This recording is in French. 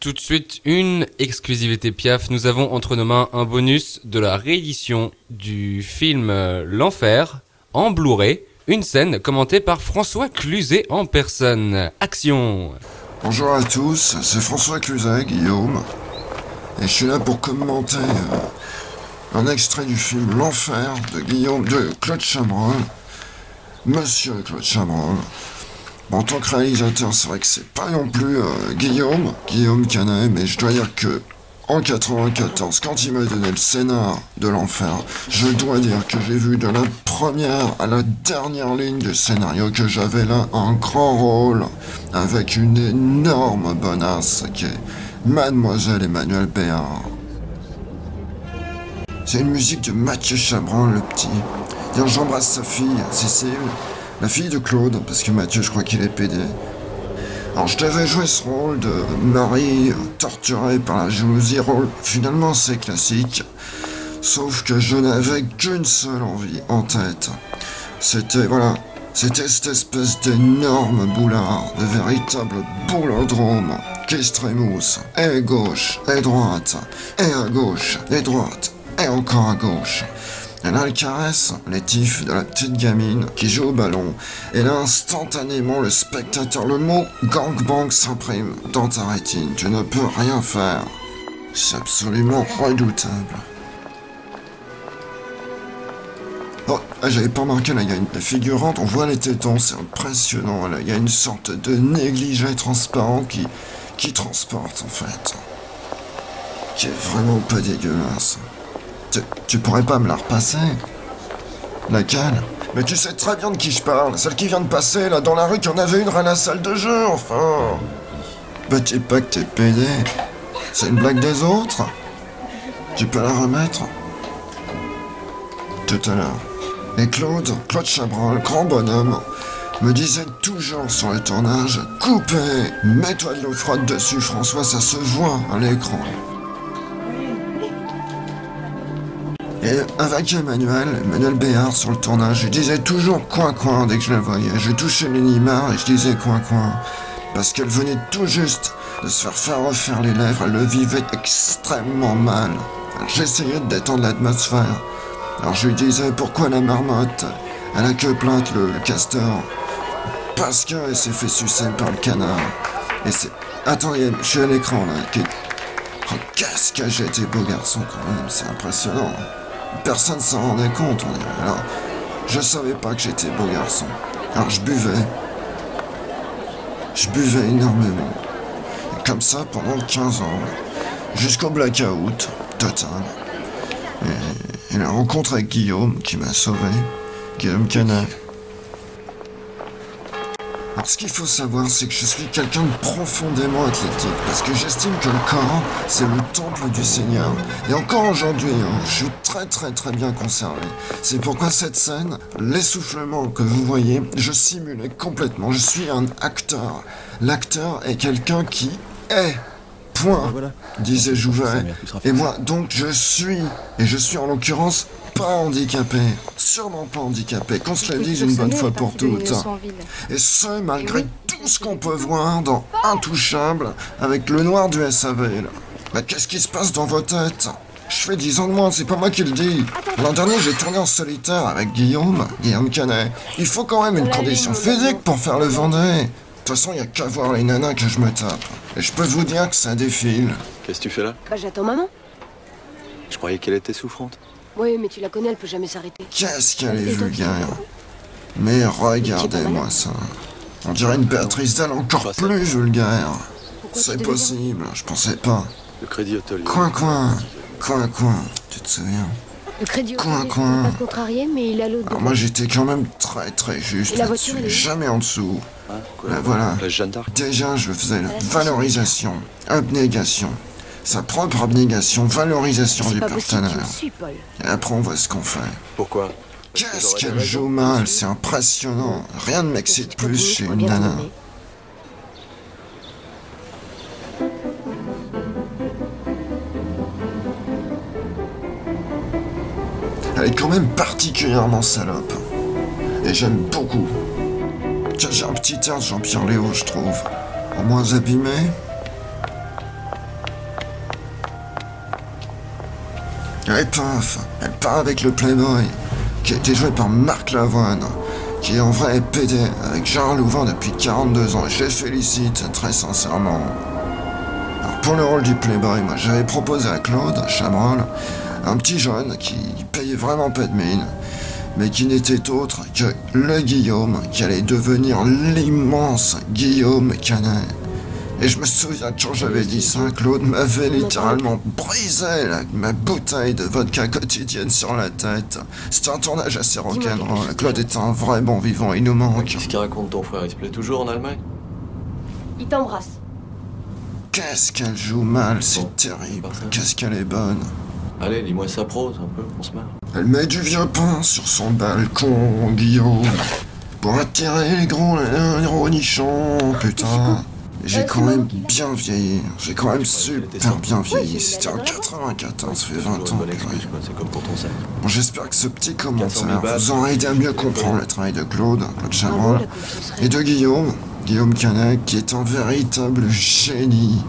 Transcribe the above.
Tout de suite, une exclusivité Piaf. Nous avons entre nos mains un bonus de la réédition du film euh, L'Enfer en Blu-ray. Une scène commentée par François Cluzet en personne. Action Bonjour à tous, c'est François Cluzet, Guillaume. Et je suis là pour commenter euh, un extrait du film L'Enfer de Guillaume, de Claude Chabrol. Monsieur Claude Chabrol. En tant que réalisateur, c'est vrai que c'est pas non plus euh, Guillaume, Guillaume Canet, mais je dois dire que en 94, quand il m'a donné le scénar de l'enfer, je dois dire que j'ai vu de la première à la dernière ligne du scénario que j'avais là un grand rôle avec une énorme bonasse qui est Mademoiselle Emmanuel Béard. C'est une musique de Mathieu Chabran, le petit. J'embrasse sa fille, Cécile, la fille de Claude, parce que Mathieu, je crois qu'il est pédé. Alors, je devais jouer ce rôle de mari torturé par la jalousie, rôle finalement c'est classique. Sauf que je n'avais qu'une seule envie en tête. C'était, voilà, c'était cette espèce d'énorme boulard, de véritable boulodrome qui se trémousse, et gauche, et droite, et à gauche, et droite, et encore à gauche. Elle caresse les tifs de la petite gamine qui joue au ballon. Et là, instantanément, le spectateur, le mot gangbang s'imprime dans ta rétine. Tu ne peux rien faire. C'est absolument redoutable. Oh, j'avais pas remarqué, là, il y a une figurante, on voit les tétons, c'est impressionnant, là. Il y a une sorte de négligé transparent qui, qui transporte, en fait. Qui est vraiment pas dégueulasse. Tu, pourrais pas me la repasser Laquelle Mais tu sais très bien de qui je parle. Celle qui vient de passer, là, dans la rue, qu'il y en avait une à la salle de jeu, enfin. Bah, dis pas que t'es pédé. C'est une blague des autres Tu peux la remettre Tout à l'heure. Et Claude, Claude Chabrol, grand bonhomme, me disait toujours sur le tournage Coupez Mets-toi de l'eau froide dessus, François, ça se voit à l'écran. Et avec Emmanuel, Emmanuel Béard sur le tournage, je disais toujours coin coin dès que je la voyais. Je touchais Lénimard et je disais coin coin. Parce qu'elle venait tout juste de se faire faire refaire les lèvres, elle le vivait extrêmement mal. J'essayais de détendre l'atmosphère. Alors je lui disais pourquoi la marmotte? Elle a que plainte le, le castor. Parce qu'elle s'est fait sucer par le canard. Et c'est. Attendez, je suis à l'écran là. Oh, qu'est-ce que j'étais beau garçon quand même, c'est impressionnant. Personne s'en rendait compte, on dirait. Alors, je savais pas que j'étais beau garçon. Alors je buvais. Je buvais énormément. Comme ça pendant 15 ans. Jusqu'au blackout total. Et, et la rencontre avec Guillaume qui m'a sauvé. Guillaume Canet. Ce qu'il faut savoir, c'est que je suis quelqu'un de profondément athlétique, parce que j'estime que le corps, c'est le temple du Seigneur. Et encore aujourd'hui, hein, je suis très très très bien conservé. C'est pourquoi cette scène, l'essoufflement que vous voyez, je simulais complètement. Je suis un acteur. L'acteur est quelqu'un qui est. Point, disait Jouvet. Et moi, donc, je suis, et je suis en l'occurrence pas handicapé, sûrement pas handicapé, qu'on se le dise une bonne fois pour toutes. Et ce, malgré tout ce qu'on peut voir dans Intouchable avec le noir du SAV. Là. Bah, qu'est-ce qui se passe dans vos têtes? Je fais 10 ans de moins, c'est pas moi qui le dis. L'an dernier, j'ai tourné en solitaire avec Guillaume, Guillaume Canet. Il faut quand même une condition physique pour faire le Vendée. De toute façon, il y a qu'à voir les nanas que je me tape. Et je peux vous dire que ça défile. Qu'est-ce que tu fais là? Bah j'attends maman. Je croyais qu'elle était souffrante. Oui, mais tu la connais, elle peut jamais s'arrêter. Qu'est-ce qu'elle est vulgaire. Mais regardez-moi ça. On dirait une Béatrice Dalle encore plus vulgaire. C'est possible, je pensais pas. Le crédit hôtelier. Coin coin, coin coin, tu te souviens? Le crédit Coin, hôtelier, coin. pas te contrarier, mais il a l'autre. Alors moi j'étais quand même très très juste jamais en dessous. Hein, quoi, Là, voilà. La Jeanne d'Arc Déjà je faisais la valorisation, abnégation, sa propre abnégation, valorisation du possible, partenaire. Paul. Et après on voit ce qu'on fait. Pourquoi Qu'est-ce qu'elle joue mal, c'est impressionnant. Rien ne m'excite plus chez une nana. Elle est quand même particulièrement salope. Et j'aime beaucoup. J'ai un petit air Jean-Pierre Léo, je trouve. Au moins abîmé. Et paf, elle part avec le Playboy, qui a été joué par Marc Lavoine, qui est en vrai PD, avec Gérard Louvain depuis 42 ans, je les félicite, très sincèrement. Pour le rôle du Playboy, moi j'avais proposé à Claude Chabrol, un petit jeune qui payait vraiment pas de mine, mais qui n'était autre que le Guillaume, qui allait devenir l'immense Guillaume Canet. Et je me souviens que quand j'avais dit ça, Claude m'avait littéralement brisé la- ma bouteille de vodka quotidienne sur la tête. C'était un tournage assez rock'n'roll. Claude est un vrai bon vivant, il nous manque. Qu'est-ce qu'il raconte ton frère? Il se plaît toujours en Allemagne? Il t'embrasse. Qu'est-ce qu'elle joue mal, c'est terrible. Qu'est-ce qu'elle est bonne. Allez, lis-moi sa prose un peu, on se marre. Elle met du vieux pain sur son balcon, Guillaume. Pour attirer les gros les nichons, putain. J'ai quand même bien vieilli. J'ai quand même super bien vieilli. C'était en j'ai 94, ça fait Toujours 20 une ans. Bon, j'espère que ce petit 400 000 commentaire vous aura aidé à mieux comprendre le travail de Claude, Claude Chabrol, et de Guillaume, Guillaume Canet, qui est un véritable génie.